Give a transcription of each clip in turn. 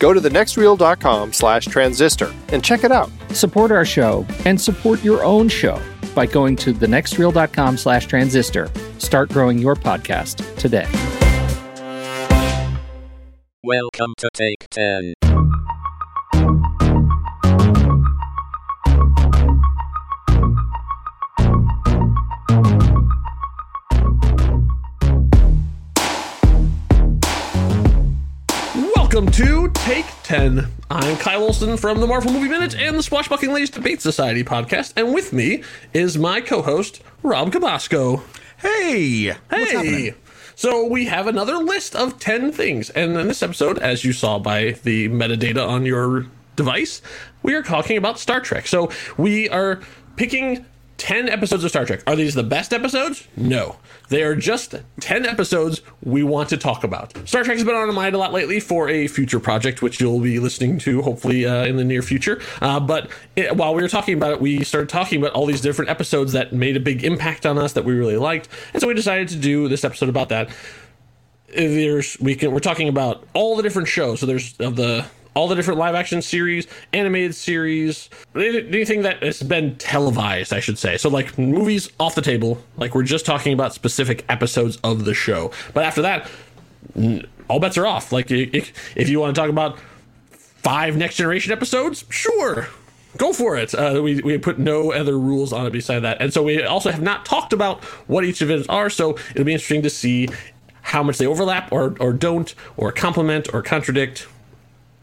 go to thenextreel.com slash transistor and check it out. Support our show and support your own show by going to thenextreel.com slash transistor. Start growing your podcast today. Welcome to Take 10. 10. I'm Kyle Olson from the Marvel Movie Minute and the Swashbuckling Ladies Debate Society podcast, and with me is my co host, Rob Cabasco. Hey, Hey! So we have another list of 10 things, and in this episode, as you saw by the metadata on your device, we are talking about Star Trek. So we are picking 10 episodes of Star Trek. Are these the best episodes? No. They are just 10 episodes we want to talk about. Star Trek has been on my mind a lot lately for a future project, which you'll be listening to hopefully uh, in the near future. Uh, but it, while we were talking about it, we started talking about all these different episodes that made a big impact on us that we really liked. And so we decided to do this episode about that there's we can we're talking about all the different shows. So there's of the all the different live action series, animated series, anything that has been televised, I should say. So like movies off the table. Like we're just talking about specific episodes of the show. But after that, all bets are off. Like if you want to talk about five next generation episodes, sure. Go for it. Uh, we, we put no other rules on it beside that. And so we also have not talked about what each of it are. So it'll be interesting to see how much they overlap or, or don't, or complement or contradict.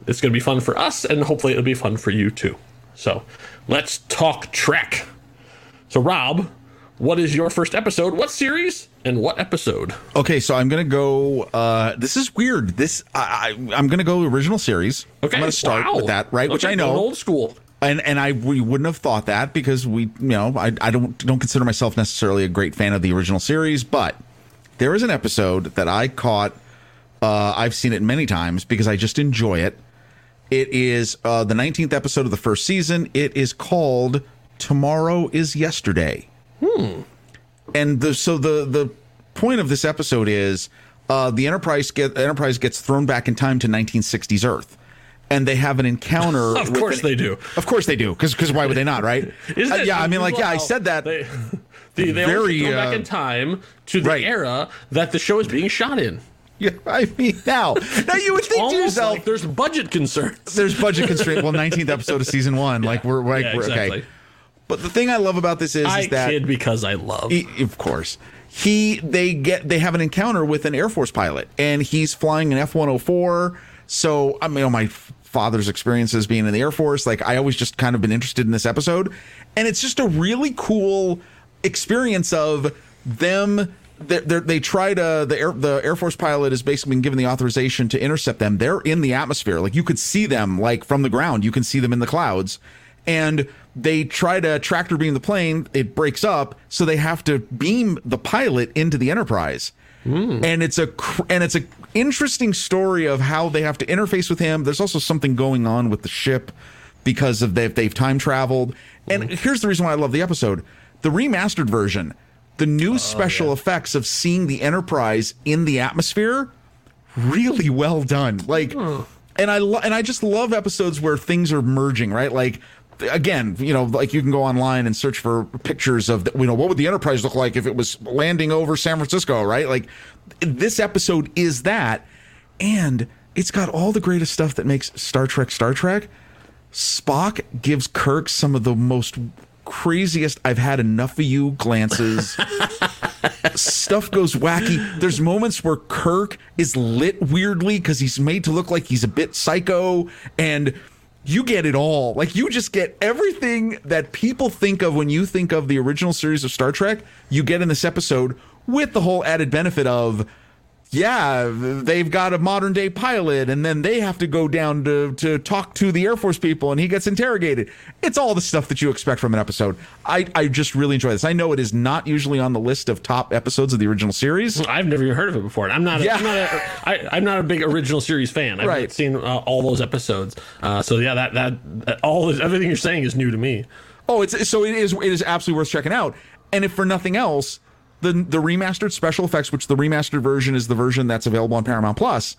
It's going to be fun for us, and hopefully it'll be fun for you too. So let's talk Trek. So, Rob, what is your first episode? What series and what episode? Okay, so I'm gonna go. Uh, this is weird. This I, I I'm gonna go original series. Okay, I'm gonna start wow. with that, right? Which I know, old school. and and I we wouldn't have thought that because we you know I I don't don't consider myself necessarily a great fan of the original series, but there is an episode that I caught. Uh, I've seen it many times because I just enjoy it, It is uh, the 19th episode of the first season. It is called Tomorrow is Yesterday. Hmm. And the, so the the point of this episode is uh, the Enterprise get Enterprise gets thrown back in time to 1960s Earth, and they have an encounter. Of course an- they do. Of course they do, because why would they not, right? Isn't Uh, yeah, I mean, like, yeah, I said that. They, they, they Very, go uh, back in time to the right. era that the show is being shot in. Yeah, I mean, now, now you would think to yourself, like there's budget concerns. there's budget constraint. Well, 19th episode of season one, like we're like Yeah, we're exactly. okay. But the thing I love about this is, I is that kid because I love. he, of course he they get they have an encounter with an air force pilot and he's flying an f-104 so i mean know, my father's experiences being in the air force like i always just kind of been interested in this episode and it's just a really cool experience of them they're, they're, they try to the air the air force pilot has basically been given the authorization to intercept them. They're in the atmosphere. Like you could see them like from the ground. You can see them in the clouds. And they try to tractor beam the plane. It breaks up. So they have to beam the pilot into the enterprise. Hmm. And it's a cr- and it's a interesting story of how they have to interface with him. There's also something going on with the ship because of they've, they've time traveled. And mm-hmm. here's the reason why i love the episode. The remastered version the new oh, special effects of seeing the enterprise in the atmosphere really well done. Like, and I lo- and I just love episodes where things are merging, right? Like, again, you know, like you can go online and search for pictures of, the, you know, what would the Enterprise look like if it was landing over San Francisco, right? Like, this episode is that, and it's got all the greatest stuff that makes Star Trek Star Trek. Spock gives Kirk some of the most craziest I've had enough of you glances stuff goes wacky. There's moments where Kirk is lit weirdly because he's made to look like he's a bit psycho, and you get it all. Like you just get everything that people think of when you think of the original series of Star Trek. You get in this episode with the whole added benefit of. Yeah, they've got a modern day pilot, and then they have to go down to, to talk to the Air Force people, and he gets interrogated. It's all the stuff that you expect from an episode. I, I just really enjoy this. I know it is not usually on the list of top episodes of the original series. I've never even heard of it before. I'm not. A, Yeah. I'm not a, I, I'm not a big original series fan. I've Right. seen uh, all those episodes. Uh, so yeah, that that, that all this, everything you're saying is new to me. Oh, it's so it is it is absolutely worth checking out. And if for nothing else, the the remastered special effects, which the remastered version is the version that's available on Paramount Plus,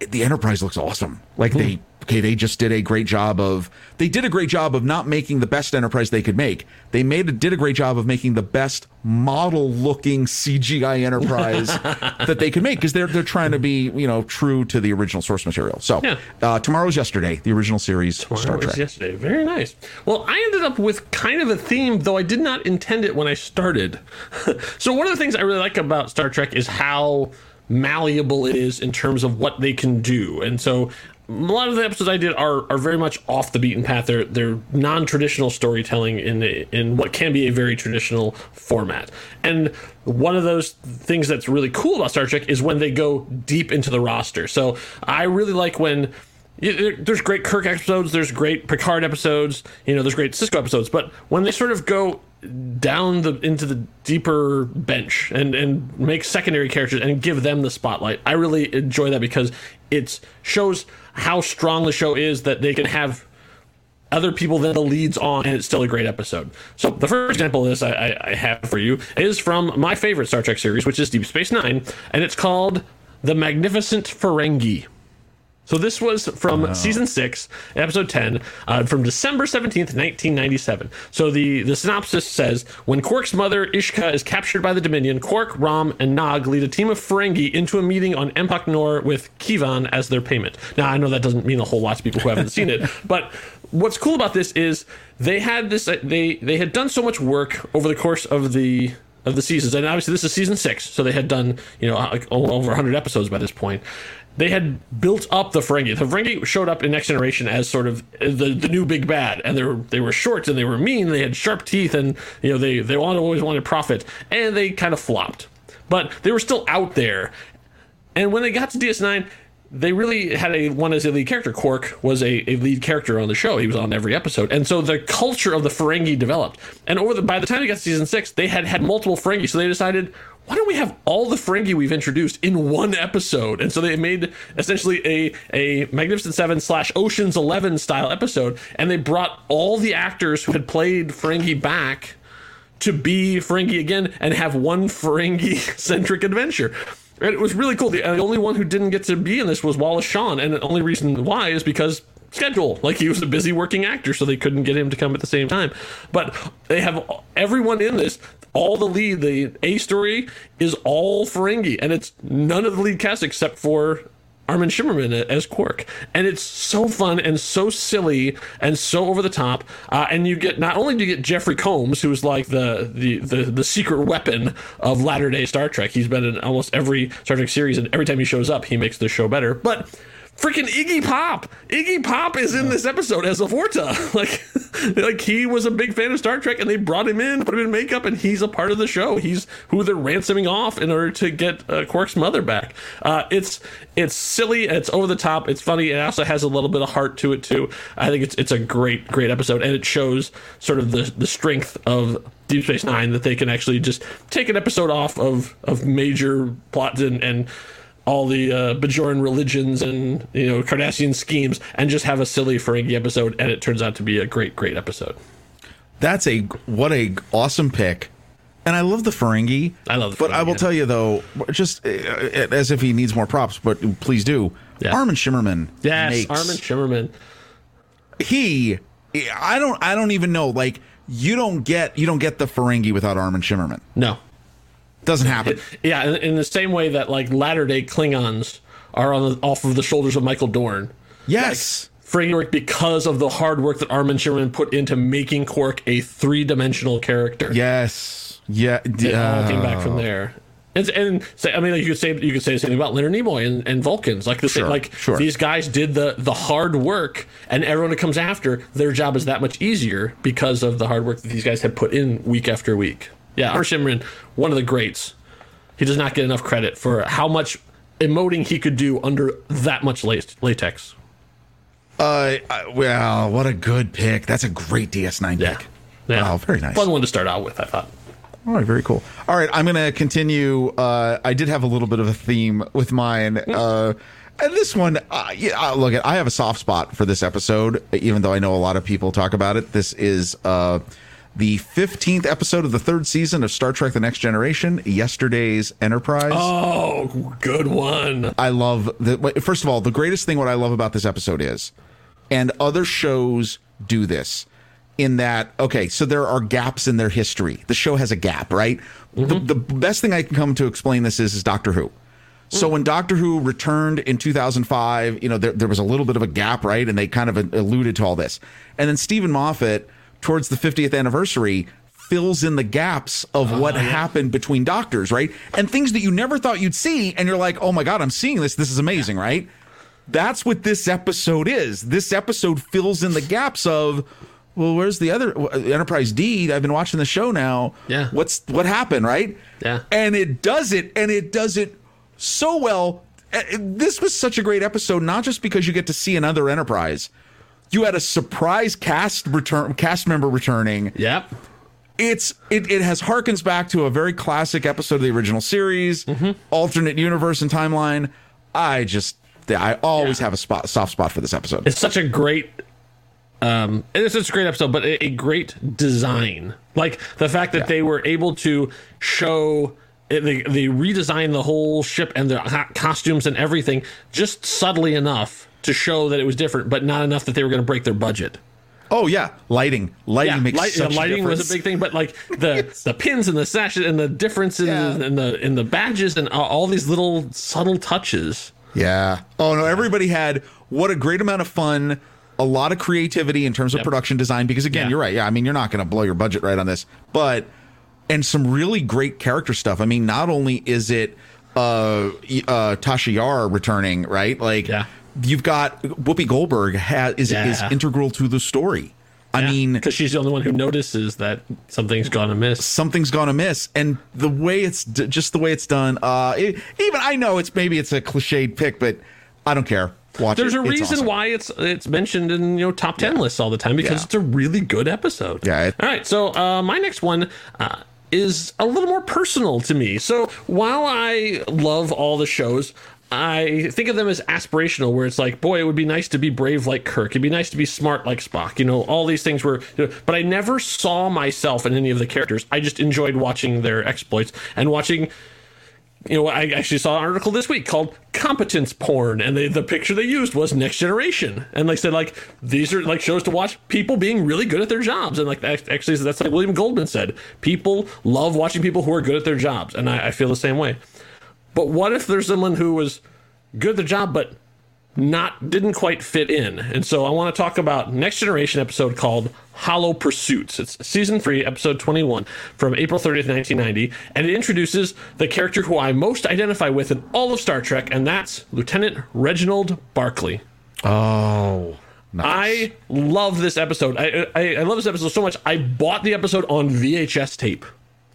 the Enterprise looks awesome. Like they hmm. Okay, they just did a great job of they did a great job of not making the best Enterprise they could make. They made a, did a great job of making the best model looking CGI Enterprise that they could make because they're they're trying to be you know true to the original source material. So Yeah. uh, tomorrow's yesterday, the original series Star That was Trek. yesterday. Very nice. Well, I ended up with kind of a theme, though I did not intend it when I started. so one of the things I really like about Star Trek is how malleable it is in terms of what they can do, and so. A lot of the episodes I did are, are very much off the beaten path. They're they're non traditional storytelling in in what can be a very traditional format. And one of those things that's really cool about Star Trek is when they go deep into the roster. So I really like when there's great Kirk episodes, there's great Picard episodes, you know, there's great Sisko episodes, but when they sort of go down the into the deeper bench and and make secondary characters and give them the spotlight, I really enjoy that because it shows how strong the show is that they can have other people than the leads on, and it's still a great episode. So the first example of this I, I, I have for you is from my favorite Star Trek series, which is Deep Space Nine, and it's called The Magnificent Ferengi. So this was from season six, episode ten, uh, from December seventeenth, nineteen ninety-seven. So the the synopsis says: When Quark's mother Ishka is captured by the Dominion, Quark, Rom, and Nog lead a team of Ferengi into a meeting on Empok Nor with Keevan as their payment. Now I know that doesn't mean a whole lot to people who haven't seen it, but what's cool about this is they had this they they had done so much work over the course of the of the seasons, and obviously this is season six, so they had done you know like over 100 episodes by this point. They had built up the Ferengi. The Ferengi showed up in Next Generation as sort of the, the new big bad, and they were they were short and they were mean. They had sharp teeth, and you know they they wanted, always wanted profit, and they kind of flopped. But they were still out there, and when they got to DS9, they really had a one as a lead character. Quark was a, a lead character on the show. He was on every episode, and so the culture of the Ferengi developed. And over the by the time they got to season six, they had had multiple Ferengi. So they decided why don't we have all the Ferengi we've introduced in one episode? And so they made essentially a a Magnificent Seven slash Ocean's Eleven style episode, and they brought all the actors who had played Ferengi back to be Ferengi again and have one Ferengi centric adventure. And it was really cool. The, uh, the only one who didn't get to be in this was Wallace Shawn, and the only reason why is because schedule. Like he was a busy working actor, so they couldn't get him to come at the same time. But they have everyone in this. All the lead, the A story is all Ferengi, and it's none of the lead cast except for Armin Shimerman as Quark, and it's so fun and so silly and so over the top. Uh, and you get not only do you get Jeffrey Combs, who's like the the the, the secret weapon of latter day Star Trek. He's been in almost every Star Trek series, and every time he shows up, he makes the show better. But freaking Iggy Pop. Iggy Pop is in this episode as a Vorta. Like, like he was a big fan of Star Trek, and they brought him in, put him in makeup, and he's a part of the show. He's who they're ransoming off in order to get uh, Quark's mother back. Uh, it's it's silly, it's over the top, it's funny. It also has a little bit of heart to it too. I think it's it's a great great episode, and it shows sort of the the strength of Deep Space Nine that they can actually just take an episode off of of major plots and and all the uh, Bajoran religions and you know Cardassian schemes, and just have a silly Ferengi episode, and it turns out to be a great, great episode. That's a what a awesome pick. And I love the Ferengi. I love the But I will yeah. tell you though, just uh, as if he needs more props, but please do. Yeah. Armin Shimerman. Yes, makes, Armin Shimerman. He, I don't, I don't even know. Like you don't get, you don't get the Ferengi without Armin Shimerman. No, Doesn't happen. yeah, in, in the same way that like latter day Klingons are on the, off of the shoulders of Michael Dorn. yes. Ferengi work because of the hard work that Armin Shimerman put into making Quark a three dimensional character. Yes. Yeah. it all came back uh, from there. And, and say, I mean, like you could say you could say the same thing about Leonard Nimoy and, and Vulcans. Like the same, Sure, like sure. these guys did the the hard work, and everyone who comes after their job is that much easier because of the hard work that these guys have put in week after week. Yeah, Armin Shimerman, one of the greats. He does not get enough credit for how much emoting he could do under that much latex. Uh, uh, well, what a good pick. That's a great DS9 Yeah. pick. Yeah. Wow, very nice. Fun one to start out with, I thought. All right, very cool. All right, I'm going to continue. Uh, I did have a little bit of a theme with mine. Uh, and this one, uh, yeah, uh, look, I have a soft spot for this episode, even though I know a lot of people talk about it. This is uh, the 15th episode of the third season of Star Trek The Next Generation, Yesterday's Enterprise. Oh, good one. I love the wait, first of all, the greatest thing what I love about this episode is, and other shows do this in that okay, so there are gaps in their history. The show has a gap, right? The, mm-hmm. the best thing I can come to explain this is is Doctor Who. So when Doctor Who returned in 2005, you know, there, there was a little bit of a gap, right? And they kind of alluded to all this. And then Steven Moffat, towards the 50th anniversary, fills in the gaps of what happened between doctors, right? And things that you never thought you'd see. And you're like, oh my God, I'm seeing this. This is amazing, right? That's what this episode is. This episode fills in the gaps of, well, where's the other Enterprise D? I've been watching the show now. Yeah. What's what happened, right? Yeah. And it does it, and it does it so well. Uh, This was such a great episode, not just because you get to see another Enterprise. You had a surprise cast return, cast member returning. Yep. It's it, it has harkens back to a very classic episode of the original series, Mm-hmm. alternate universe and timeline. I just I always Yeah. have a spot soft spot for this episode. it's such a great um and it's such a great episode but a, a great design like the fact that they were able to show they, they redesigned the whole ship and the ha- costumes and everything just subtly enough to show that it was different but not enough that they were going to break their budget oh yeah, lighting, lighting yeah, makes light- such lighting a was a big thing, but like the the pins and the sashes and the differences Yeah. in the in the badges and all, all these little subtle touches. Yeah. Oh no, everybody had what a great amount of fun, a lot of creativity in terms of Yep. production design. Because again, Yeah. you're right. Yeah, I mean, you're not going to blow your budget right on this, but and some really great character stuff. I mean, not only is it uh, uh Tasha Yar returning, right? Like, Yeah. You've got Whoopi Goldberg has is is integral to the story. I mean, because she's the only one who notices that something's gone amiss. something's gone amiss and the way it's d- just the way it's done uh it- even i know it's maybe it's a cliched pick but i don't care watch it. There's it. a It's reason awesome. why it's it's mentioned in you know top ten lists all the time because Yeah. it's a really good episode. Yeah, it- All right. So uh, my next one uh, is a little more personal to me. So while I love all the shows, I think of them as aspirational, where it's like, boy, it would be nice to be brave like Kirk. It'd be nice to be smart like Spock. You know, all these things were, you know, but I never saw myself in any of the characters. I just enjoyed watching their exploits and watching. You know, I actually saw an article this week called "Competence Porn," and they, the picture they used was Next Generation, and they said like these are like shows to watch people being really good at their jobs, and like actually that's like William Goldman said, people love watching people who are good at their jobs, and I, I feel the same way. But what if there's someone who was good at the job, but not didn't quite fit in. And so I want to talk about next generation episode called Hollow Pursuits. It's season 3, episode 21 from April 30th, 1990, and it introduces the character who I most identify with in all of Star Trek and that's Lieutenant Reginald Barclay. Oh. Nice. I love this episode. I, I, I love this episode so much. I bought the episode on VHS tape.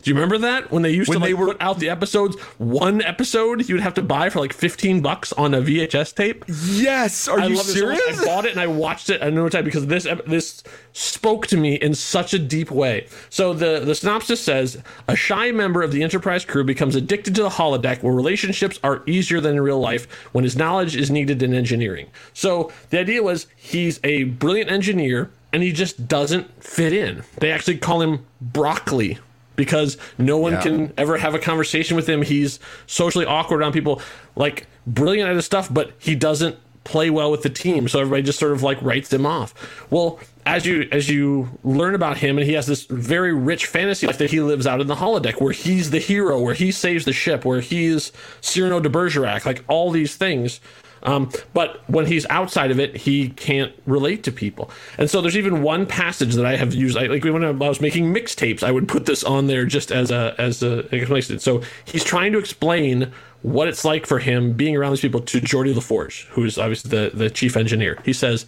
Do you remember that when they used when to like, they were put out the episodes? One episode you would have to buy for like fifteen bucks on a VHS tape. Yes, are I you serious? So I bought it and I watched it another time because this this spoke to me in such a deep way. So the the synopsis says a shy member of the Enterprise crew becomes addicted to the holodeck, where relationships are easier than in real life when his knowledge is needed in engineering. So the idea was he's a brilliant engineer and he just doesn't fit in. They actually call him broccoli because no one yeah. can ever have a conversation with him. He's socially awkward on people, like brilliant at his stuff, but he doesn't play well with the team. So everybody just sort of like writes him off. Well, as you as you learn about him, and he has this very rich fantasy life that he lives out in the holodeck, where he's the hero, where he saves the ship, where he's Cyrano de Bergerac, like all these things. Um, but when he's outside of it, he can't relate to people. And so there's even one passage that I have used. I, like when I was making mixtapes, I would put this on there just as a as a explanation. So he's trying to explain what it's like for him being around these people to Geordi LaForge, who is obviously the the chief engineer. He says.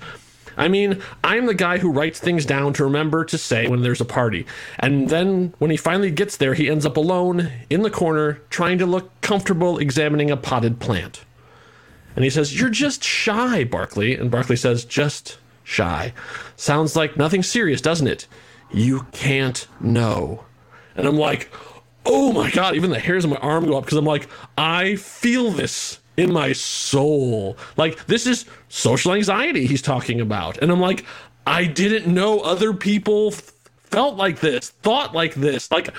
I mean, I'm the guy who writes things down to remember to say when there's a party. And then when he finally gets there, he ends up alone in the corner trying to look comfortable examining a potted plant. And he says, You're just shy, Barclay. And Barclay says, Just shy. Sounds like nothing serious, doesn't it? You can't know. And I'm like, Oh my God, even the hairs on my arm go up because I'm like, I feel this in my soul. Like, this is social anxiety he's talking about. And I'm like, I didn't know other people felt like this, thought like this. Like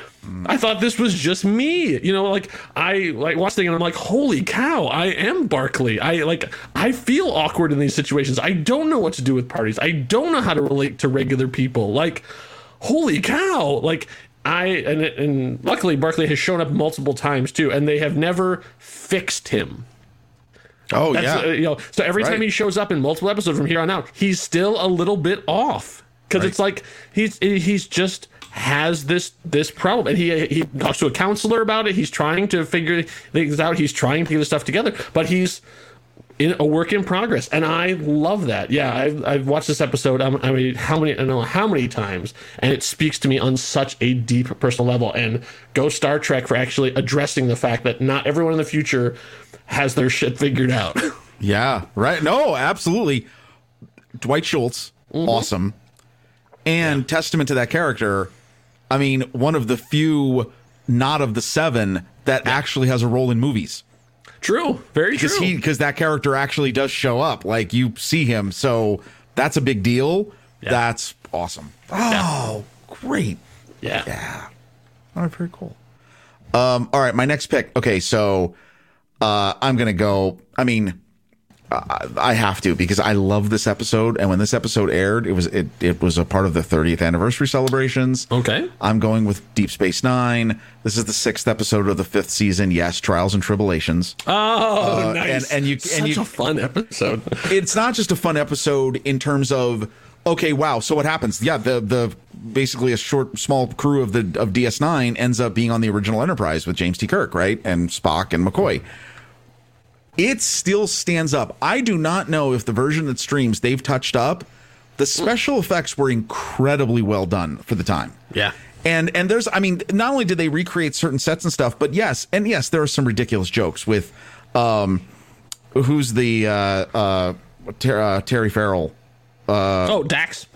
I thought this was just me. You know, like I like watching and I'm like, holy cow, I am Barclay. I like I feel awkward in these situations. I don't know what to do with parties. I don't know how to relate to regular people. Like, holy cow. Like I and and luckily Barclay has shown up multiple times too, and they have never fixed him. Oh That's, yeah, uh, you know. So every right. time he shows up in multiple episodes from here on out, he's still a little bit off because right. it's like he's he's just has this this problem. And he he talks to a counselor about it. He's trying to figure things out. He's trying to get stuff together. But he's in a work in progress. And i love that. Yeah i've, I've watched this episode um, i mean how many i don't know how many times. And it speaks to me on such a deep personal level. And go star trek for actually addressing the fact that not everyone in the future has their shit figured out. Yeah right. No absolutely. Dwight schultz mm-hmm. awesome and yeah. testament to that character. I mean, one of the few, not of the seven, that yeah. actually has a role in movies. True, very because true. Because that character actually does show up. Like you see him, so that's a big deal. Yeah. That's awesome. Oh, great. Yeah. Yeah. All right, very cool. Um, all right, my next pick. Okay, so uh, I'm gonna go. I mean, I have to because I love this episode, and when this episode aired, it was it it was a part of the 30th anniversary celebrations. Okay, I'm going with Deep Space Nine. This is the sixth episode of the fifth season. Yes, Trials and Tribulations. Oh, uh, nice! And, and you Such and you, a fun episode. it's not just a fun episode in terms of okay, wow. So what happens? Yeah, the the basically a short, small crew of the of DS9 ends up being on the original Enterprise with James T. Kirk, right, and Spock and McCoy it still stands up. I do not know if the version that streams they've touched up. The special effects were incredibly well done for the time. Yeah. And and there's I mean not only did they recreate certain sets and stuff, but yes, and yes, there are some ridiculous jokes with um who's the uh uh, Ter- uh Terry Farrell uh, oh, Dax.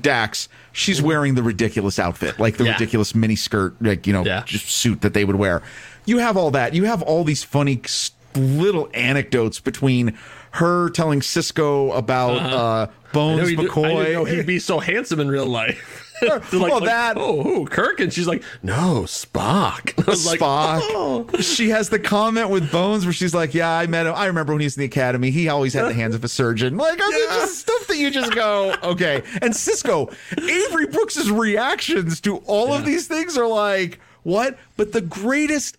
Dax, she's wearing the ridiculous outfit, like the Yeah. ridiculous mini skirt, like you know, Yeah. just suit that they would wear. You have all that. You have all these funny s- little anecdotes between her telling Sisko about uh Uh-huh. I Bones know he did- I didn't know McCoy. he'd be so handsome in real life. Like, Well, like, that- oh, who, Kirk, and she's like, no, Spock. Was like, Spock. oh. She has the comment with Bones where she's like, "Yeah, I met him. I remember when he was in the academy. He always had the hands of a surgeon." Like, I mean, just stuff that you just go, "Okay." And Sisko, Avery Brooks's reactions to all of these things are like, "What?" But the greatest,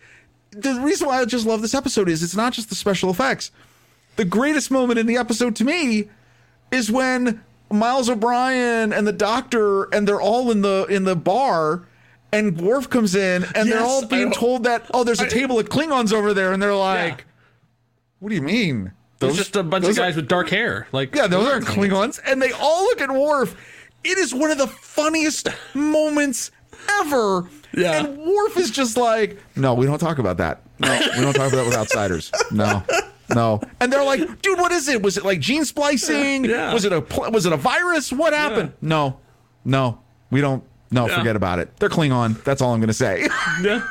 the reason why I just love this episode is it's not just the special effects. The greatest moment in the episode to me is when Miles O'Brien and the doctor and they're all in the in the bar and Worf comes in and they're all being told that oh there's a I- table of Klingons over there and they're like Yeah. what do you mean There's just a bunch of those are- guys with dark hair. Like, yeah those aren't Klingons and they all look at Worf it is one of the funniest moments ever Yeah. and Worf is just like no we don't talk about that. No we don't talk about that with outsiders. No no. And they're like dude what is it? Was it like gene splicing? Yeah. was it a was it a virus? What happened? No no we don't no Yeah. forget about it. They're Klingon. That's all I'm gonna say. Yeah.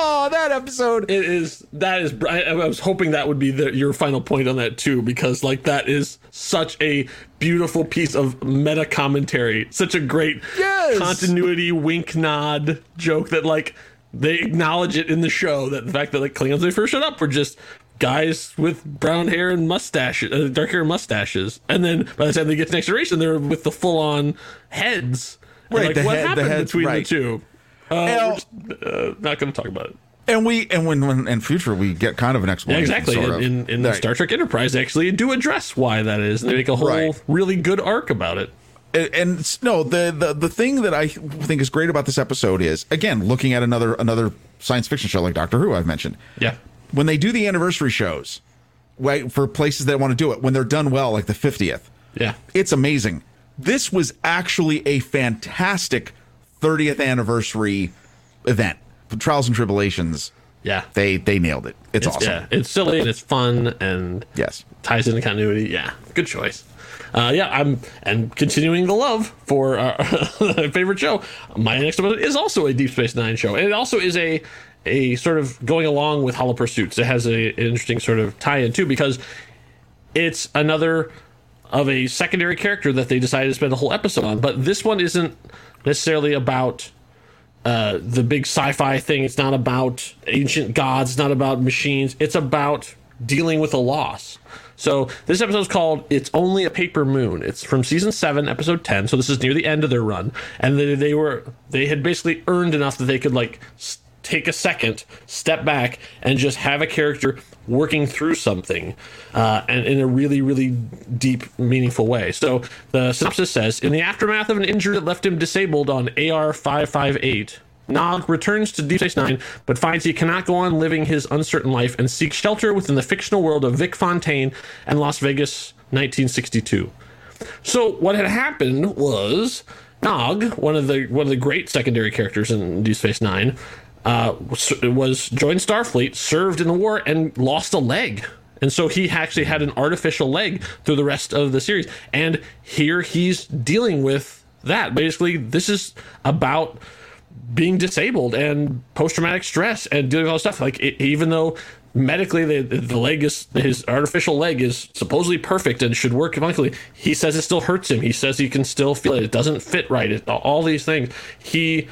Oh that episode It is that is. I, I was hoping that would be the, your final point on that too, because like that is such a beautiful piece of meta commentary, such a great Yes. continuity wink nod joke that like they acknowledge it in the show that the fact that like Klingons they first showed up were just guys with brown hair and mustaches, uh, dark hair and mustaches, and then by the time they get to next generation, they're with the full on heads. And, Right, like, the what head- the happened heads, between right. the two? Uh, just, uh, not going to talk about it. and we and when, when in future we get kind of an Yeah, explanation exactly. sort In, of. in, in Right. Star Trek Enterprise, they actually do address why that is. And they make a whole Right. really good arc about it. and, and no the, the the thing that i think is great about this episode is again looking at another another science fiction show like doctor who i've mentioned Yeah. when they do the anniversary shows right for places that want to do it when they're done well like the 50th Yeah. it's amazing this was actually a fantastic 30th anniversary event trials and tribulations Yeah. they they nailed it it's, It's, awesome Yeah. It's silly and it's fun and yes ties into continuity. Yeah. Good choice. Uh, yeah, I'm and continuing the love for our favorite show. My next episode is also a Deep Space Nine show, and it also is a a sort of going along with Hollow Pursuits. It has a, an interesting sort of tie-in too because it's another of a secondary character that they decided to spend a whole episode on. But this one isn't necessarily about uh, the big sci-fi thing. It's not about ancient gods. It's not about machines. It's about dealing with a loss. So this episode is called "It's Only a Paper Moon." It's from season seven, episode ten. So this is near the end of their run, and they, they were they had basically earned enough that they could like take a second, step back, and just have a character working through something, uh, and in a really really deep, meaningful way. So the synopsis says, in the aftermath of an injury that left him disabled on AR five five eight. Nog returns to Deep Space Nine, but finds he cannot go on living his uncertain life and seeks shelter within the fictional world of Vic Fontaine and Las Vegas, 1962. So what had happened was Nog, one of the one of the great secondary characters in Deep Space Nine, uh, was, joined Starfleet, served in the war, and lost a leg. And so he actually had an artificial leg through the rest of the series. And here he's dealing with that. Basically, this is about being disabled and post traumatic stress and dealing with all this stuff. Like it, even though medically the the leg is his artificial leg is supposedly perfect and should work functionally, he says it still hurts him. He says he can still feel it. It doesn't fit right. It, all these things. He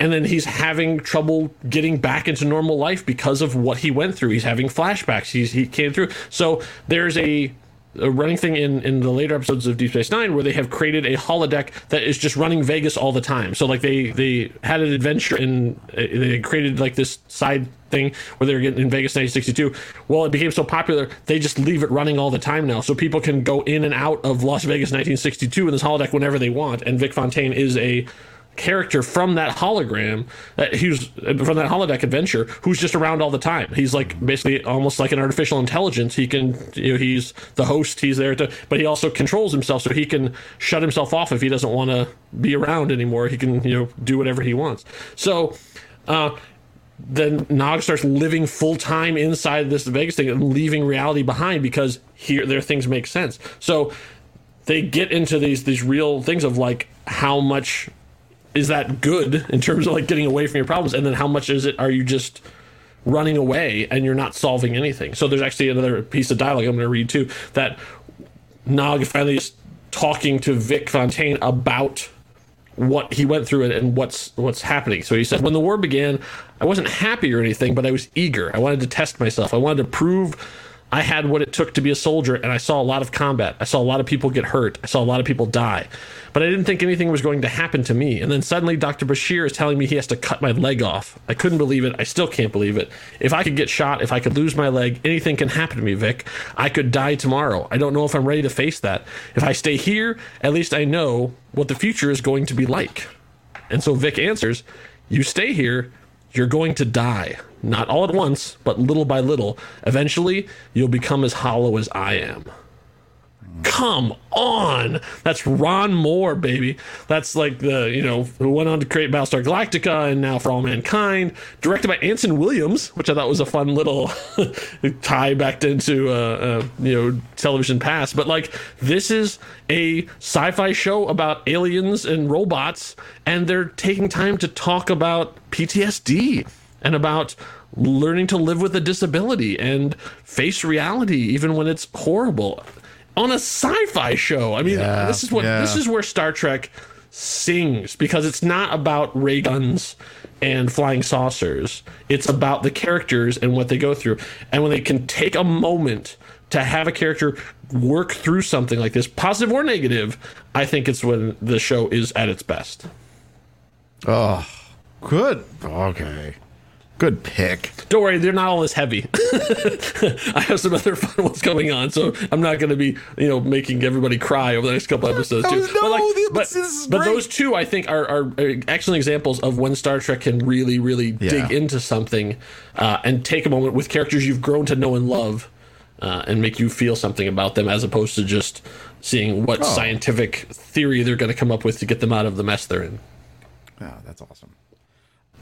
and then he's having trouble getting back into normal life because of what he went through. He's having flashbacks. He's he came through. So there's a a running thing in in the later episodes of Deep Space Nine where they have created a holodeck that is just running Vegas all the time. So like they they had an adventure and uh, they created like this side thing where they were getting in Vegas 1962. Well, it became so popular they just leave it running all the time now, so people can go in and out of Las Vegas 1962 in this holodeck whenever they want. And Vic Fontaine is a character from that hologram that he's from that holodeck adventure who's just around all the time. He's like basically almost like an artificial intelligence. He can you know he's the host. He's there to but he also controls himself so he can shut himself off if he doesn't want to be around anymore. He can you know do whatever he wants. So uh then Nog starts living full time inside this Vegas thing and leaving reality behind because here their things make sense. So they get into these these real things of like how much is that good in terms of like getting away from your problems and then how much is it are you just running away and you're not solving anything so there's actually another piece of dialogue i'm going to read too that nog finally is talking to vic fontaine about what he went through and what's what's happening. So he said, when the war began, I wasn't happy or anything, but I was eager. I wanted to test myself. I wanted to prove I had what it took to be a soldier, and I saw a lot of combat. I saw a lot of people get hurt. I saw a lot of people die. But I didn't think anything was going to happen to me. And then suddenly Dr. Bashir is telling me he has to cut my leg off. I couldn't believe it. I still can't believe it. If I could get shot, if I could lose my leg, anything can happen to me, Vic. I could die tomorrow. I don't know if I'm ready to face that. If I stay here, at least I know what the future is going to be like. And so Vic answers, You stay here, you're going to die. Not all at once, but little by little. Eventually, you'll become as hollow as I am. Come on. That's Ron Moore, baby. That's like the, you know, who went on to create Battlestar Galactica and now For All Mankind. Directed by Anson Williams, which I thought was a fun little tie back into, uh, uh, you know, television past. But like, this is a sci fi show about aliens and robots, and they're taking time to talk about PTSD and about learning to live with a disability and face reality even when it's horrible on a sci-fi show. I mean, Yeah, this is what yeah. this is where Star Trek sings because it's not about ray guns and flying saucers. It's about the characters and what they go through. And when they can take a moment to have a character work through something like this, positive or negative, I think it's when the show is at its best. Oh, good. Okay. Good pick. Don't worry, they're not all as heavy. I have some other fun ones coming on, so I'm not going to be, you know, making everybody cry over the next couple episodes too. No, no, but, is but great. those two, I think, are, are excellent examples of when Star Trek can really, really Yeah. dig into something uh, and take a moment with characters you've grown to know and love, uh, and make you feel something about them, as opposed to just seeing what Oh. scientific theory they're going to come up with to get them out of the mess they're in. Oh, that's awesome.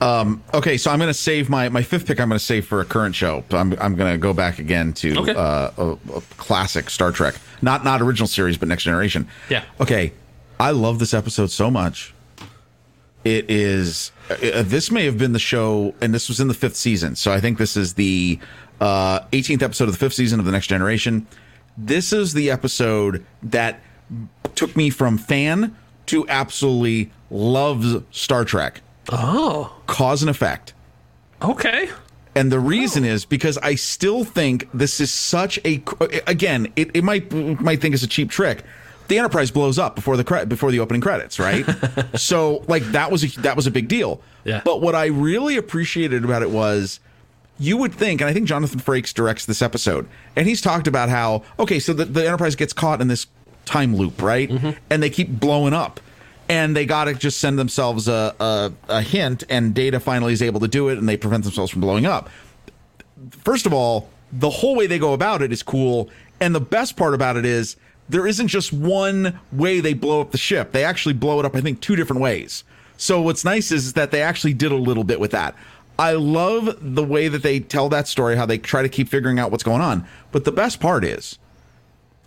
Um, okay, so I'm going to save my my fifth pick. I'm going to save for a current show. I'm I'm going to go back again to Okay. uh, a, a classic Star Trek, not not original series, but Next Generation. Yeah. Okay, I love this episode so much. It is. Uh, this may have been the show, and this was in the fifth season. So I think this is the uh, 18th episode of the fifth season of the Next Generation. This is the episode that took me from fan to absolutely loves Star Trek. Oh, Cause and effect. okay. And the reason oh. is because I still think this is such a again, it, it might it might think it's a cheap trick. The Enterprise blows up before the cre- before the opening credits, right? so like that was a that was a big deal. Yeah. But what I really appreciated about it was you would think, and I think Jonathan Frakes directs this episode, and he's talked about how okay, so the, the Enterprise gets caught in this time loop, right? Mm-hmm. And they keep blowing up. And they got to just send themselves a, a, a hint, and Data finally is able to do it, and they prevent themselves from blowing up first of all, the whole way they go about it is cool. And the best part about it is there isn't just one way they blow up the ship. They actually blow it up, I think, two different ways. So what's nice is, that they actually did a little bit with that. I love the way that they tell that story, how they try to keep figuring out what's going on. But the best part is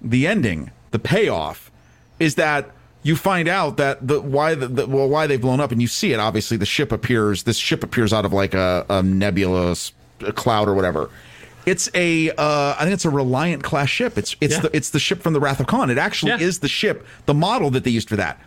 the ending, the payoff, is that you find out that the why the, the well why they've blown up, and you see it. Obviously, the ship appears. This ship appears out of like a, a nebula, s- a cloud or whatever. It's a uh, I think it's a Reliant class ship. It's it's Yeah. the it's the ship from the Wrath of Khan. It actually Yeah. is the ship, the model that they used for that.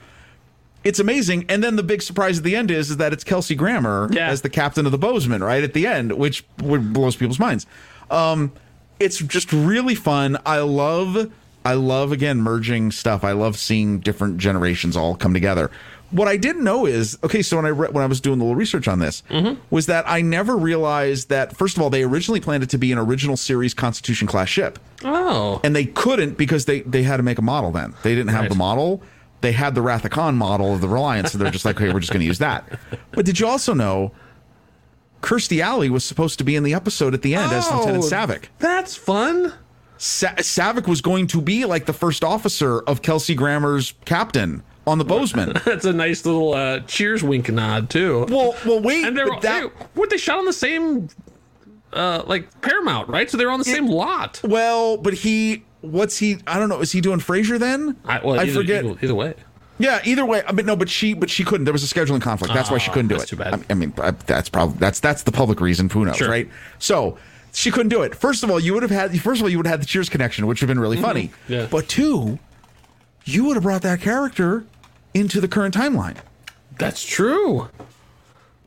It's amazing. And then the big surprise at the end is, is that it's Kelsey Grammer Yeah. as the captain of the Bozeman, right? At the end, which blows people's minds. Um, it's just really fun. I love, I love again merging stuff. I love seeing different generations all come together. What I didn't know is okay. So when I re- when I was doing a little research on this, mm-hmm. was that I never realized that first of all they originally planned it to be an original series Constitution class ship Oh, and they couldn't because they they had to make a model then they didn't have Right. the model they had the Wrath model of the Reliance so they're just like okay we're just going to use that but did you also know Kirstie Alley was supposed to be in the episode at the end as Oh. Lieutenant Saavik that's fun. Sa- Saavik was going to be like the first officer of Kelsey Grammer's captain on the Bozeman That's a nice little uh, cheers wink nod too. well well wait and they're that they, what they shot on the same, uh, like Paramount, right? So they're on the same lot. well but he what's he I don't know is he doing Frasier then I, well, I either, forget Either, either way, Yeah, either way, but no, but she, but she couldn't. There was a scheduling conflict. That's why she Ah, couldn't do that's it. too bad. I, I mean, I- that's probably that's that's the public reason. Who knows, Sure. right? So she couldn't do it. First of all, you would have had. First of all, you would have had the Cheers connection, which would have been really funny. Mm-hmm. Yeah. But two, you would have brought that character into the current timeline. That's true.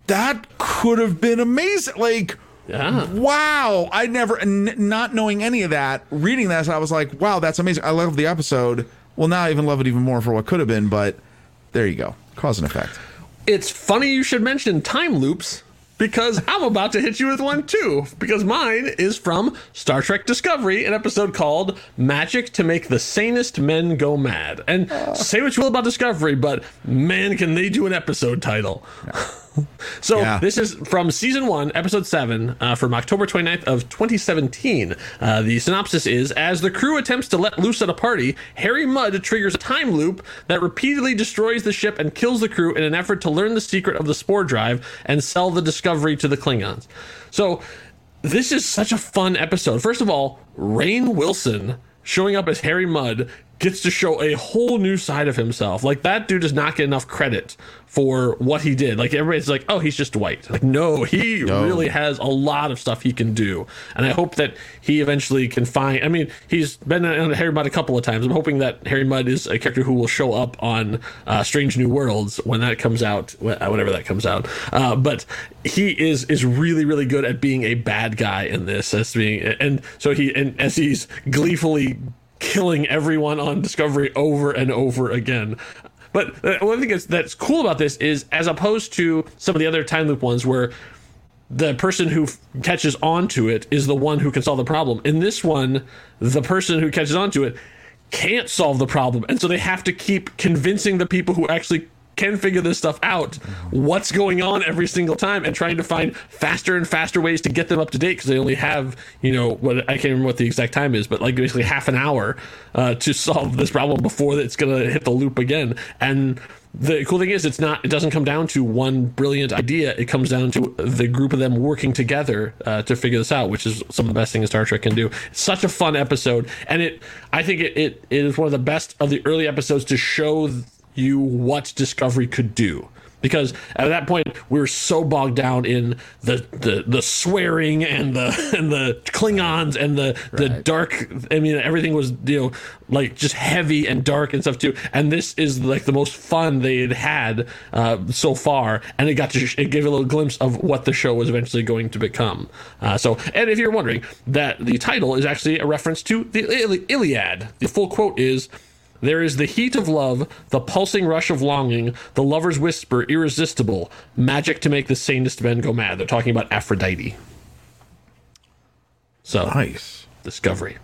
That could have been amazing. Like. Yeah. Wow, I never, n- not knowing any of that, reading that, I was like, wow, that's amazing. I love the episode. Well, now I even love it even more for what could have been, but there you go. Cause and effect. It's funny you should mention time loops because I'm about to hit you with one too. Because mine is from Star Trek Discovery, an episode called Magic to Make the Sanest Men Go Mad. And oh. say what you will about Discovery, but man, can they do an episode title. So Yeah. this is from season one, episode seven, uh, from October 29th of 2017. Uh, the synopsis is: As the crew attempts to let loose at a party, Harry Mudd triggers a time loop that repeatedly destroys the ship and kills the crew in an effort to learn the secret of the spore drive and sell the discovery to the Klingons. So this is such a fun episode. First of all, Rainn Wilson showing up as Harry Mudd gets to show a whole new side of himself. Like that dude does not get enough credit for what he did. Like everybody's like, "Oh, he's just Dwight." Like no, he really has a lot of stuff he can do. And I hope that he eventually can find I mean, he's been on Harry Mudd a couple of times. I'm hoping that Harry Mudd is a character who will show up on uh, Strange New Worlds when that comes out, whenever that comes out. Uh, but he is is really really good at being a bad guy in this as being and so he and as he's gleefully killing everyone on Discovery over and over again. But uh, one thing that's, that's cool about this is, as opposed to some of the other time loop ones where the person who f- catches onto it is the one who can solve the problem. In this one, the person who catches onto it can't solve the problem. And so they have to keep convincing the people who actually can figure this stuff out what's going on every single time and trying to find faster and faster ways to get them up to date because they only have you know what I can't remember what the exact time is but like basically half an hour uh, to solve this problem before it's gonna hit the loop again. And the cool thing is it's not it doesn't come down to one brilliant idea. It comes down to the group of them working together uh, to figure this out which is some of the best things star trek can do. It's such a fun episode and it i think it, it, it is one of the best of the early episodes to show you what discovery could do because at that point we were so bogged down in the the, the swearing and the and the Klingons and the the dark. I mean, everything was you know like just heavy and dark and stuff too. And this is like the most fun they had had uh, so far, and it got to it gave a little glimpse of what the show was eventually going to become. Uh, so, and if you're wondering, that the title is actually a reference to the Ili- Iliad. The full quote is. There is the heat of love, the pulsing rush of longing, the lover's whisper, irresistible, magic to make the sanest men go mad. They're talking about Aphrodite. So, Nice. discovery.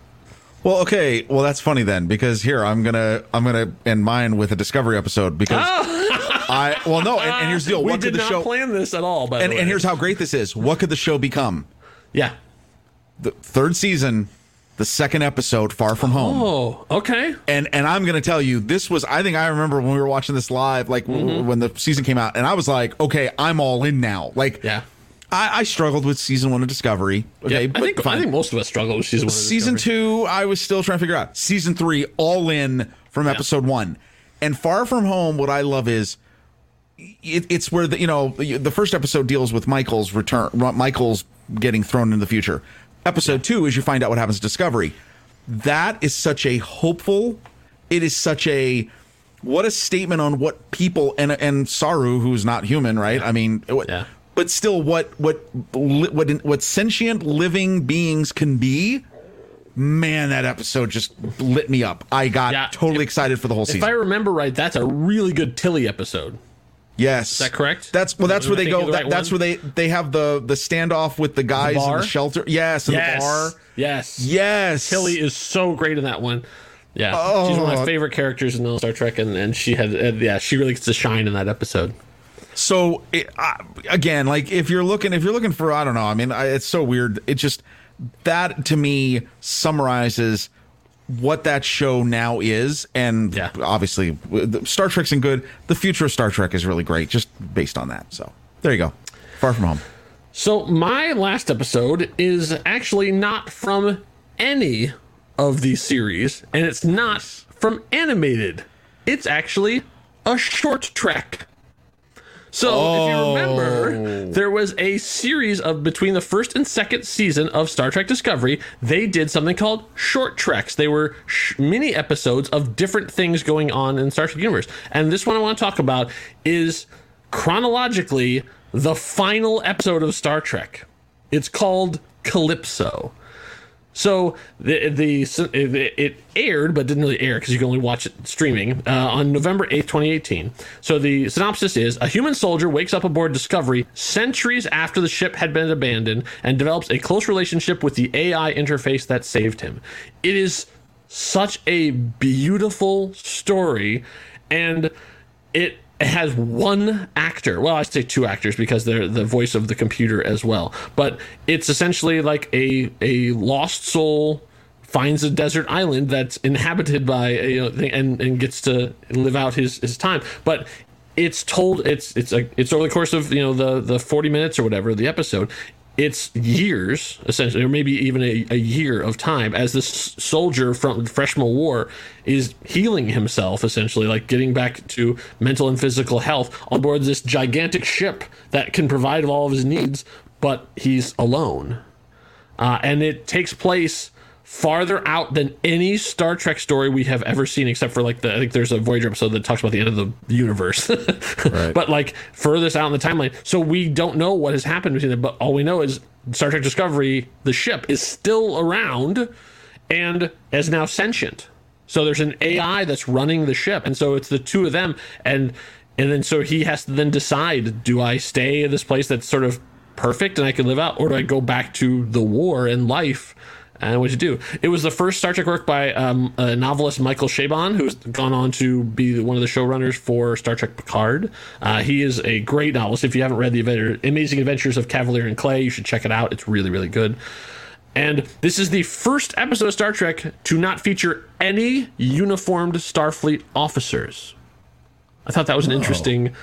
Well, okay. Well, that's funny then, because here I'm gonna I'm gonna end mine with a discovery episode because I well no, and, and here's the deal. Ah! we What did could the not show plan this at all, by and, the way. and here's how great this is. What could the show become? Yeah. The third season, the second episode, Far From Home. Oh, okay. and and I'm gonna tell you, this was I think I remember when we were watching this live, like Mm-hmm. when the season came out, and I was like, okay, I'm all in now. Like, Yeah. I, I struggled with season one of Discovery. Okay, Yeah, I but think fine. I think most of us struggle with season one. of season two, I was still trying to figure out. Season three, all in from episode one, and Far From Home. What I love is. It, it's where the you know the first episode deals with Michael's return, Michael's getting thrown into the future. Episode two is you find out what happens to Discovery. That is such a hopeful. It is such a what a statement on what people and and Saru, who's not human, right? I mean, Yeah. but still, what what what what sentient living beings can be. Man, that episode just lit me up. I got Yeah, totally if- excited for the whole season. If. I remember right, that's a really good Tilly episode. Yes, is that correct? That's well. That's where they go. the That, that's where they they have the the standoff with the guys in the shelter. Yes, in yes. the bar. Yes. Yes, Tilly is so great in that one. Yeah, she's one of Oh. my favorite characters in all Star Trek, and, and she had uh, yeah, she really gets to shine in that episode. So it, again, like if you're looking, if you're looking for, I don't know. I mean, I, it's so weird. It just that to me summarizes what that show now is, and Yeah. obviously Star Trek's in good. The future of Star Trek is really great, just based on that. So there you go. Far from home. So my last episode is actually not from any of these series, and it's not from animated. It's actually a short trek. So if you Oh. remember, there was a series of between the first and second season of Star Trek Discovery, they did something called short treks. They were sh- mini episodes of different things going on in Star Trek universe. And this one I want to talk about is chronologically the final episode of Star Trek. It's called Calypso. So the the it aired, but didn't really air because you can only watch it streaming uh, on November eighth, twenty eighteen. So the synopsis is: a human soldier wakes up aboard Discovery centuries after the ship had been abandoned and develops a close relationship with the AI interface that saved him. It is such a beautiful story, and it has one actor. Well, I say two actors because they're the voice of the computer as well. But it's essentially like a a lost soul finds a desert island that's inhabited by you know, and and gets to live out his his time. But it's told it's it's a it's over the course of you know the the 40 minutes or whatever the episode it's years essentially or maybe even a, a year of time as this soldier from fresh from war is healing himself essentially like getting back to mental and physical health on board this gigantic ship that can provide all of his needs but he's alone. Uh, and it takes place farther out than any Star Trek story we have ever seen, except for like the I think there's a Voyager episode that talks about the end of the universe, but like furthest out in the timeline. So we don't know what has happened between them, but all we know is Star Trek Discovery, the ship is still around and is now sentient. So there's an AI that's running the ship, and so it's the two of them, and and then so he has to then decide: do I stay in this place that's sort of perfect and I can live out, or do I go back to the war and life? And what to do? It was the first Star Trek work by um, a novelist Michael Chabon, who's gone on to be one of the showrunners for Star Trek Picard. Uh, he is a great novelist. If you haven't read the Amazing Adventures of Kavalier and Clay, you should check it out. It's really, really good. And this is the first episode of Star Trek to not feature any uniformed Starfleet officers. I thought that was an interesting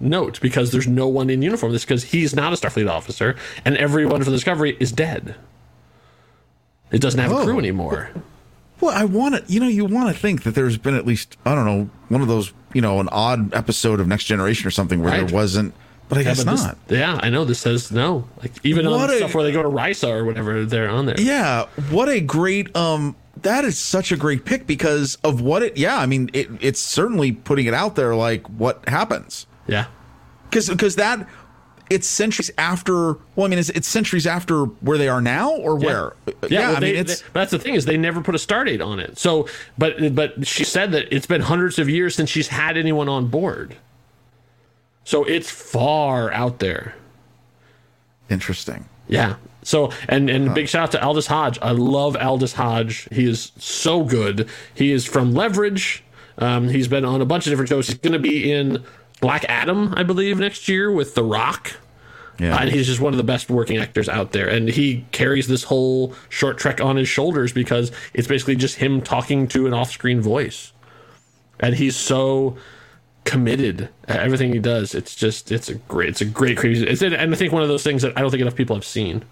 note because there's no one in uniform. This because he's not a Starfleet officer, and everyone from Discovery is dead. It doesn't have a crew Oh. anymore. Well, I want to, you know, you want to think that there's been at least, I don't know, one of those, you know, an odd episode of Next Generation or something where Right. there wasn't, but I guess but this- not. yeah, I know this says no. Like even What on a- stuff where they go to Risa or whatever, they're on there. Yeah, what a great um that is such a great pick because of what it yeah, I mean it it's certainly putting it out there like what happens. Yeah. Cuz cuz that it's centuries after well I mean it's, it's centuries after where they are now or where? Yeah, well, I they, mean it's they- but that's the thing is they never put a start date on it. So, but but she said that it's been hundreds of years since she's had anyone on board. So it's far out there. interesting. Yeah. So and and big shout out to Aldis Hodge. I love Aldis Hodge. He is so good. He is from Leverage. Um, he's been on a bunch of different shows. He's going to be in Black Adam, I believe, next year with The Rock. Yeah. And he's just one of the best working actors out there. And he carries this whole short trek on his shoulders because it's basically just him talking to an off screen voice. And he's so committed at everything he does. It's just, it's a great, it's a great, crazy, it's, and I think one of those things that I don't think enough people have seen.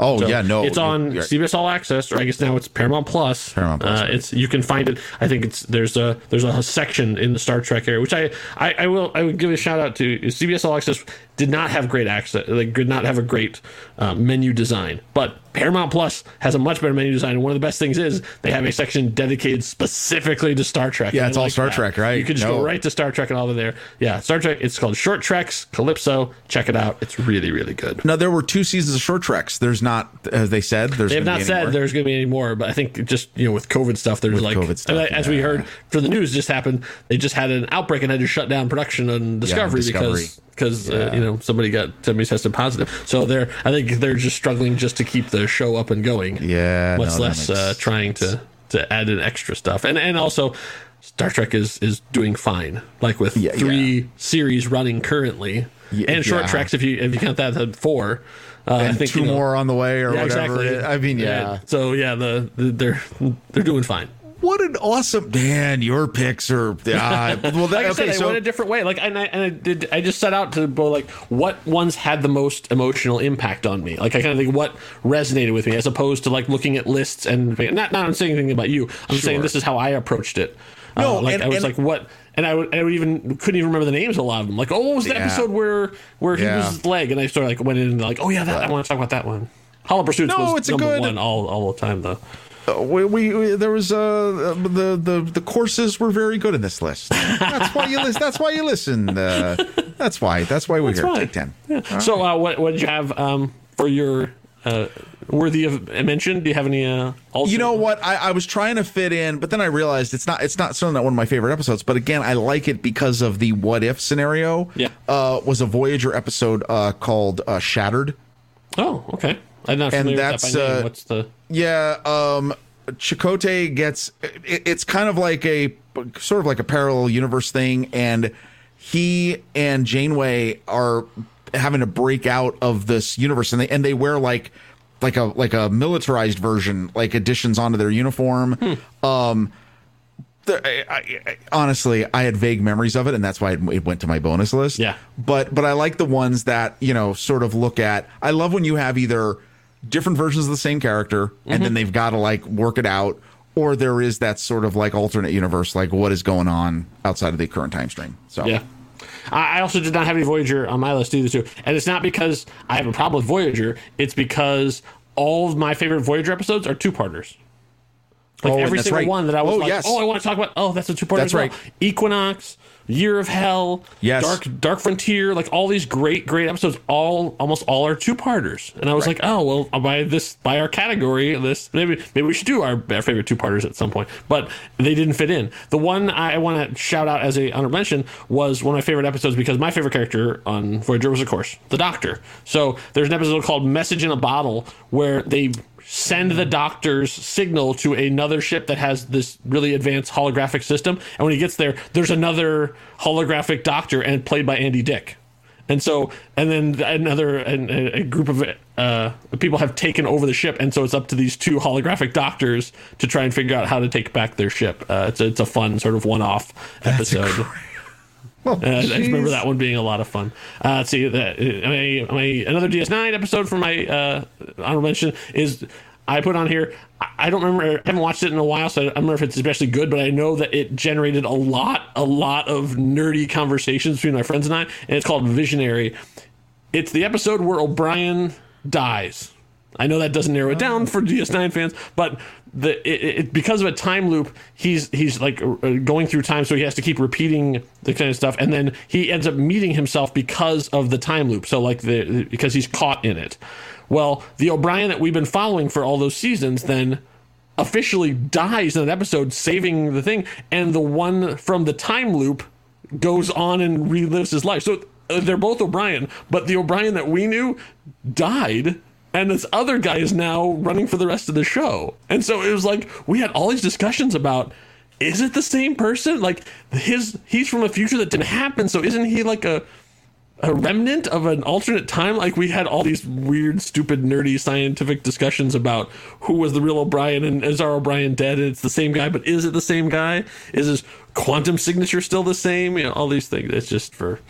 Oh So yeah, no. it's on you're- CBS All Access, or I guess now it's Paramount Plus. Paramount Plus, Uh, right. It's you can find it. I think it's there's a there's a section in the Star Trek area, which I I, I will I would give a shout out to CBS All Access. Did not have great access, like did not have a great uh, menu design, but Paramount Plus has a much better menu design. And one of the best things is they have a section dedicated specifically to Star Trek. Yeah, it's all like Star that. Trek, right? You can just No. go right to Star Trek and all of there. Yeah, Star Trek. It's called Short Treks Calypso. Check it out. It's really really good. Now there were two seasons of short treks. There's not as they said there's They have not be said there's going to be any more, but I think just you know with COVID stuff, there's like COVID stuff, and as we heard for the news just happened, they just had an outbreak and had to shut down production on Discovery, Discovery. because because uh, Yeah. you know somebody got somebody tested positive. So they're I think they're just struggling just to keep the show up and going. Yeah, much no, less uh, trying to to add in extra stuff, and and also. Star Trek is is doing fine, like with Yeah, three yeah. series running currently, Yeah, and short treks if you if you count that at four. Uh, I and think two you know, more on the way or whatever. exactly. I mean, yeah. So yeah, the, the they're they're doing fine. What an awesome Dan, your picks are ah, well that, Like I okay, said, I so went a different way. Like, and I, and I did. I just set out to go like, what ones had the most emotional impact on me? Like, I kind of think what resonated with me, as opposed to like looking at lists and not. Not I'm saying anything about you. I'm saying this is how I approached it. No, uh, like and- I was and- like, what? And I would, I would even couldn't even remember the names of a lot of them. Like, oh, what was the Yeah. episode where where he Yeah. was his leg? And I sort of like went in and like, oh yeah, that I want to talk about that one. Hollow Pursuits No, was it's number good- one all all the time though. We, we, we there was uh the the the courses were very good in this list. That's why you listen. That's why you listen. Uh, that's why. That's why we're here. why. Take ten. Yeah. So, uh, what what did you have um, for your uh, worthy of mention? Do you have any? Uh, also? You know what? I, I was trying to fit in, but then I realized it's not. It's not certainly not one of my favorite episodes. But again, I like it because of the what if scenario. Yeah. Uh, was a Voyager episode uh, called uh, Shattered. Oh, okay. I'm not And that's, with that by name. uh, What's the? Yeah, um Chakotay gets it, it's kind of like a sort of like a parallel universe thing and he and Janeway are having to break out of this universe and they and they wear like like a like a militarized version like additions onto their uniform. Um I, I, I- honestly, I had vague memories of it, and that's why it, it went to my bonus list. Yeah. but but I like the ones that you know sort of look at. I love when you have either different versions of the same character, and then mm-hmm. they've got to like work it out, or there is that sort of like alternate universe, like what is going on outside of the current time stream. So Yeah. I also did not have any Voyager on my list either, too. And it's not because I have a problem with Voyager. It's because all of my favorite Voyager episodes are two parters. Like Oh, every single right. one that I was Oh, like, yes. oh, I want to talk about. Oh, that's a two parter. That's right. Equinox, Year of Hell, Yes. Dark Dark Frontier, like all these great great episodes. All almost all are two parters. And I was like, oh well, by this by our category, this maybe maybe we should do our, our favorite two parters at some point. But they didn't fit in. The one I want to shout out as a honorable mention was one of my favorite episodes because my favorite character on Voyager was of course the Doctor. So there's an episode called Message in a Bottle where they send the doctor's signal to another ship that has this really advanced holographic system. And when he gets there, there's another holographic doctor and played by Andy Dick. And so, and then another and a, group of uh, people have taken over the ship, and so it's up to these two holographic doctors to try and figure out how to take back their ship. Uh, it's a, it's a fun sort of one-off episode. Oh, Uh, I just remember that one being a lot of fun. Uh, let's see, that my, my, another DS9 episode for my uh, honorable mention is I put on here. I- I don't remember. I haven't watched it in a while, so I don't remember if it's especially good. But I know that it generated a lot, a lot of nerdy conversations between my friends and I, and it's called Visionary. It's the episode where O'Brien dies. I know that doesn't narrow it down for DS9 fans, but the it, it, because of a time loop, he's he's like uh, going through time, so he has to keep repeating the kind of stuff, and then he ends up meeting himself because of the time loop. So like the because he's caught in it. Well, the O'Brien that we've been following for all those seasons then officially dies in an episode, saving the thing, and the one from the time loop goes on and relives his life. So uh, they're both O'Brien, but the O'Brien that we knew died. And this other guy is now running for the rest of the show. And so it was like we had all these discussions about is it the same person? Like his he's from a future that didn't happen, so isn't he like a a remnant of an alternate time. Like we had all these weird, stupid, nerdy scientific discussions about who was the real O'Brien and is our O'Brien dead? And it's the same guy, but is it the same guy? Is his quantum signature still the same? You know, all these things. It's just for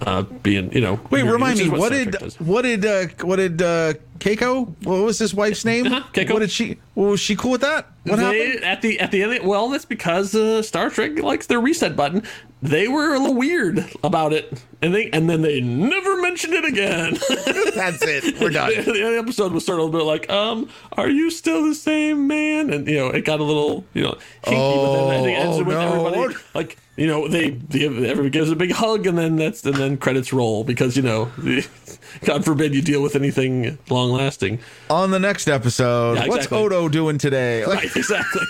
uh, being, you know. Wait, remind me is what did what did uh, what did uh, Keiko? What was his wife's name? Uh-huh, Keiko. What did she? Was she cool with that? What they, happened? at the at the end? Well, that's because uh, Star Trek likes their reset button. They were a little weird about it, and they and then they never mentioned it again. That's it. We're done. the, the episode was sort of a bit like, um, are you still the same man? And you know, it got a little, you know, hinky, but then it Oh, with no. everybody like, you know, they, they everybody gives a big hug, and then that's and then credits roll because you know, God forbid you deal with anything long lasting. On the next episode, Yeah, what's exactly. Odo doing today? Like, Right, exactly.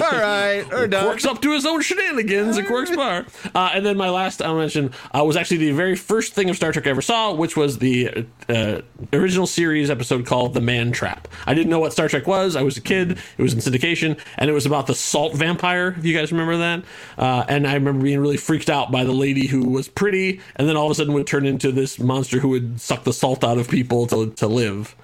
All right, we're done. Quark's up to his own shenanigans at Quark's Bar. Uh, and then my last I'll mention uh, was actually the very first thing of Star Trek I ever saw, which was the uh, original series episode called The Man Trap. I didn't know what Star Trek was. I was a kid. It was in syndication, and it was about the salt vampire, if you guys remember that. Uh, and I remember being really freaked out by the lady who was pretty, and then all of a sudden would turn into this monster who would suck the salt out of people to, to live.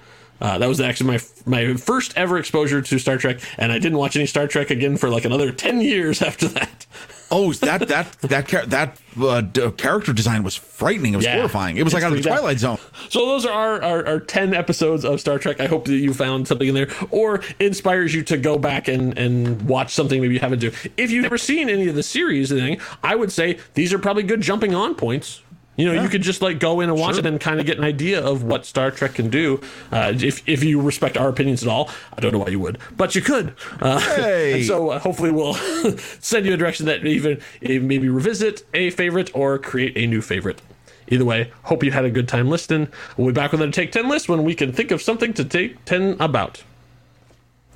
Uh, that was actually my my first ever exposure to Star Trek, and I didn't watch any Star Trek again for like another ten years after that. Oh, that that that char- that uh, d- character design was frightening. It was Yeah. horrifying. It was like It's out of the. Twilight Zone. So those are our, our, our 10 episodes of Star Trek. I hope that you found something in there or inspires you to go back and, and watch something maybe you haven't do. If you've never seen any of the series anything, I would say these are probably good jumping on points. You know, you could just like go in and watch it and kind of get an idea of what Star Trek can do. Uh, if, if you respect our opinions at all, I don't know why you would, but you could. Uh, Hey. and so uh, hopefully we'll send you a direction that even maybe revisit a favorite or create a new favorite. Either way, hope you had a good time listening. We'll be back with another Take 10 list when we can think of something to take 10 about.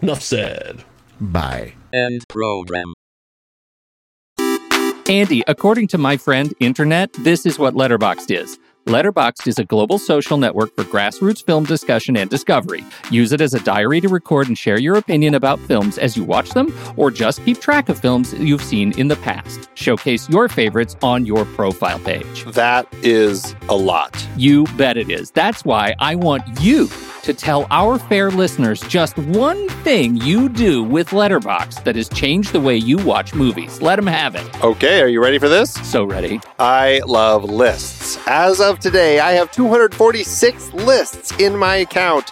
Enough said. Bye. End program. Andy, according to my friend Internet, this is what Letterboxd is. Letterboxd is a global social network for grassroots film discussion and discovery. Use it as a diary to record and share your opinion about films as you watch them, or just keep track of films you've seen in the past. Showcase your favorites on your profile page. That is a lot. You bet it is. That's why I want you to tell our fair listeners just one thing you do with Letterboxd that has changed the way you watch movies. Let them have it. Okay, are you ready for this? So ready. I love lists. As of today, I have 246 lists in my account.